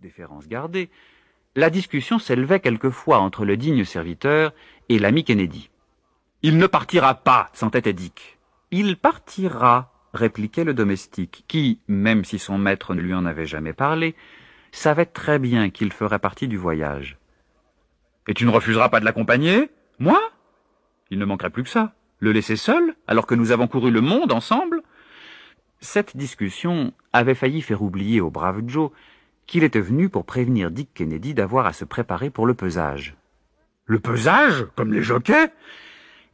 déférence gardée, la discussion s'élevait quelquefois entre le digne serviteur et l'ami Kennedy. Il ne partira pas, s'entêtait Dick. Il partira, répliquait le domestique, qui, même si son maître ne lui en avait jamais parlé, savait très bien qu'il ferait partie du voyage. Et tu ne refuseras pas de l'accompagner? Moi? Il ne manquerait plus que ça. Le laisser seul, alors que nous avons couru le monde ensemble? Cette discussion avait failli faire oublier au brave Joe qu'il était venu pour prévenir Dick Kennedy d'avoir à se préparer pour le pesage. Le pesage Comme les jockeys?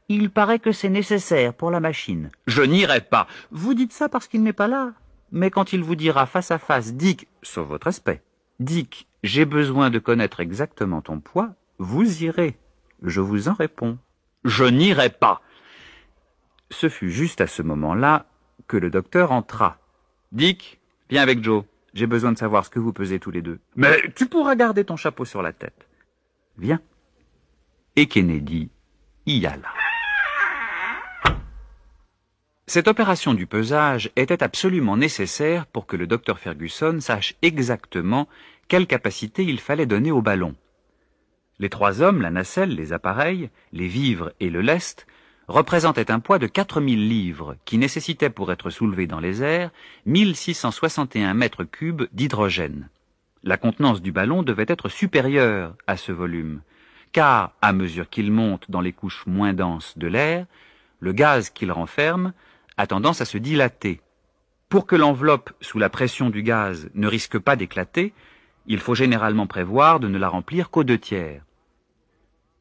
Il paraît que c'est nécessaire pour la machine. Je n'irai pas. Vous dites ça parce qu'il n'est pas là. Mais quand il vous dira face à face, Dick, sauf votre respect, Dick, j'ai besoin de connaître exactement ton poids, vous irez. Je vous en réponds. Je n'irai pas. Ce fut juste à ce moment-là que le docteur entra. Dick, viens avec Joe. J'ai besoin de savoir ce que vous pesez tous les deux. Mais tu pourras garder ton chapeau sur la tête. Viens. Et Kennedy y alla. Cette opération du pesage était absolument nécessaire pour que le docteur Ferguson sache exactement quelle capacité il fallait donner au ballon. Les trois hommes, la nacelle, les appareils, les vivres et le lest, représentaient un poids de 4000 livres qui nécessitait pour être soulevé dans les airs 1661 mètres cubes d'hydrogène. La contenance du ballon devait être supérieure à ce volume, car, à mesure qu'il monte dans les couches moins denses de l'air, le gaz qu'il renferme a tendance à se dilater. Pour que l'enveloppe, sous la pression du gaz, ne risque pas d'éclater, il faut généralement prévoir de ne la remplir qu'aux deux tiers.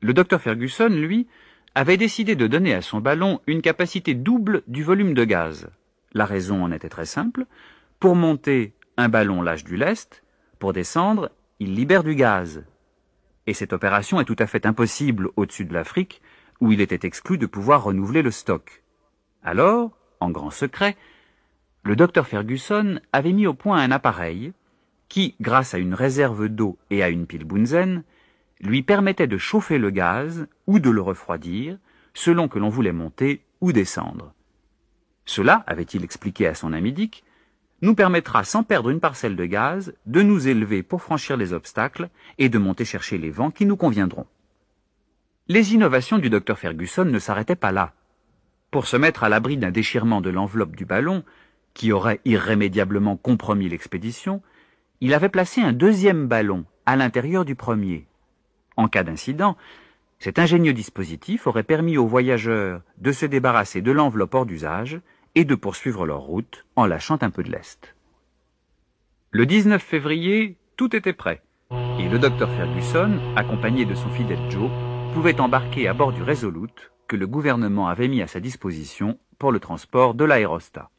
Le docteur Ferguson, lui, avait décidé de donner à son ballon une capacité double du volume de gaz. La raison en était très simple. Pour monter, un ballon lâche du lest. Pour descendre, il libère du gaz. Et cette opération est tout à fait impossible au-dessus de l'Afrique, où il était exclu de pouvoir renouveler le stock. Alors, en grand secret, le docteur Ferguson avait mis au point un appareil qui, grâce à une réserve d'eau et à une pile Bunzen, lui permettait de chauffer le gaz ou de le refroidir, selon que l'on voulait monter ou descendre. Cela, avait-il expliqué à son ami Dick, nous permettra, sans perdre une parcelle de gaz, de nous élever pour franchir les obstacles et de monter chercher les vents qui nous conviendront. Les innovations du docteur Ferguson ne s'arrêtaient pas là. Pour se mettre à l'abri d'un déchirement de l'enveloppe du ballon, qui aurait irrémédiablement compromis l'expédition, il avait placé un deuxième ballon à l'intérieur du premier. En cas d'incident, cet ingénieux dispositif aurait permis aux voyageurs de se débarrasser de l'enveloppe hors d'usage et de poursuivre leur route en lâchant un peu de lest. Le 19 février, tout était prêt, et le docteur Ferguson, accompagné de son fidèle Joe, pouvait embarquer à bord du Resolute que le gouvernement avait mis à sa disposition pour le transport de l'aérostat.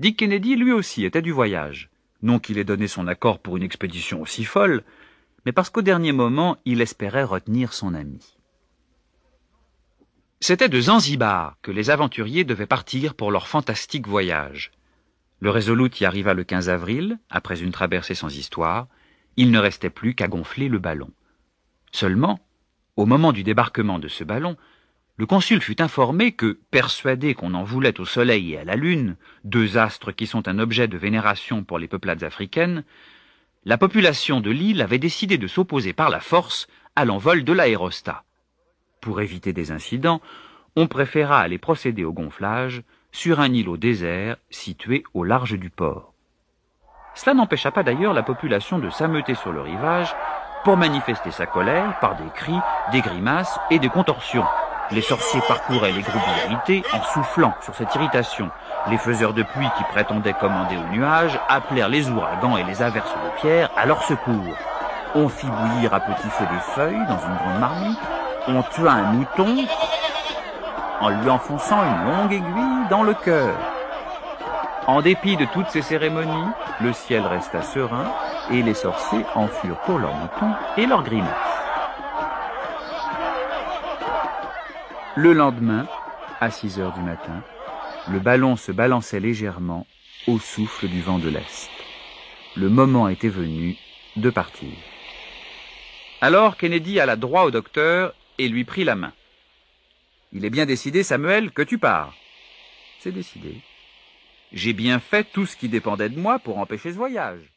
Dick Kennedy lui aussi était du voyage, non qu'il ait donné son accord pour une expédition aussi folle, mais parce qu'au dernier moment il espérait retenir son ami. C'était de Zanzibar que les aventuriers devaient partir pour leur fantastique voyage. Le Resolute y arriva le 15 avril, après une traversée sans histoire, il ne restait plus qu'à gonfler le ballon. Seulement, au moment du débarquement de ce ballon, le consul fut informé que, persuadé qu'on en voulait au Soleil et à la Lune, deux astres qui sont un objet de vénération pour les peuplades africaines, la population de l'île avait décidé de s'opposer par la force à l'envol de l'aérostat. Pour éviter des incidents, on préféra aller procéder au gonflage sur un îlot désert situé au large du port. Cela n'empêcha pas d'ailleurs la population de s'ameuter sur le rivage pour manifester sa colère par des cris, des grimaces et des contorsions. Les sorciers parcouraient les groupes irrités en soufflant sur cette irritation. Les faiseurs de pluie qui prétendaient commander aux nuages appelèrent les ouragans et les averses de pierre à leur secours. On fit bouillir à petit feu des feuilles dans une grande marmite. On tua un mouton en lui enfonçant une longue aiguille dans le cœur. En dépit de toutes ces cérémonies, le ciel resta serein et les sorciers en furent pour leurs moutons et leurs grimaces. Le lendemain, à 6 heures du matin, le ballon se balançait légèrement au souffle du vent de l'Est. Le moment était venu de partir. Alors Kennedy alla droit au docteur et lui prit la main. Il est bien décidé, Samuel, que tu pars. C'est décidé. J'ai bien fait tout ce qui dépendait de moi pour empêcher ce voyage.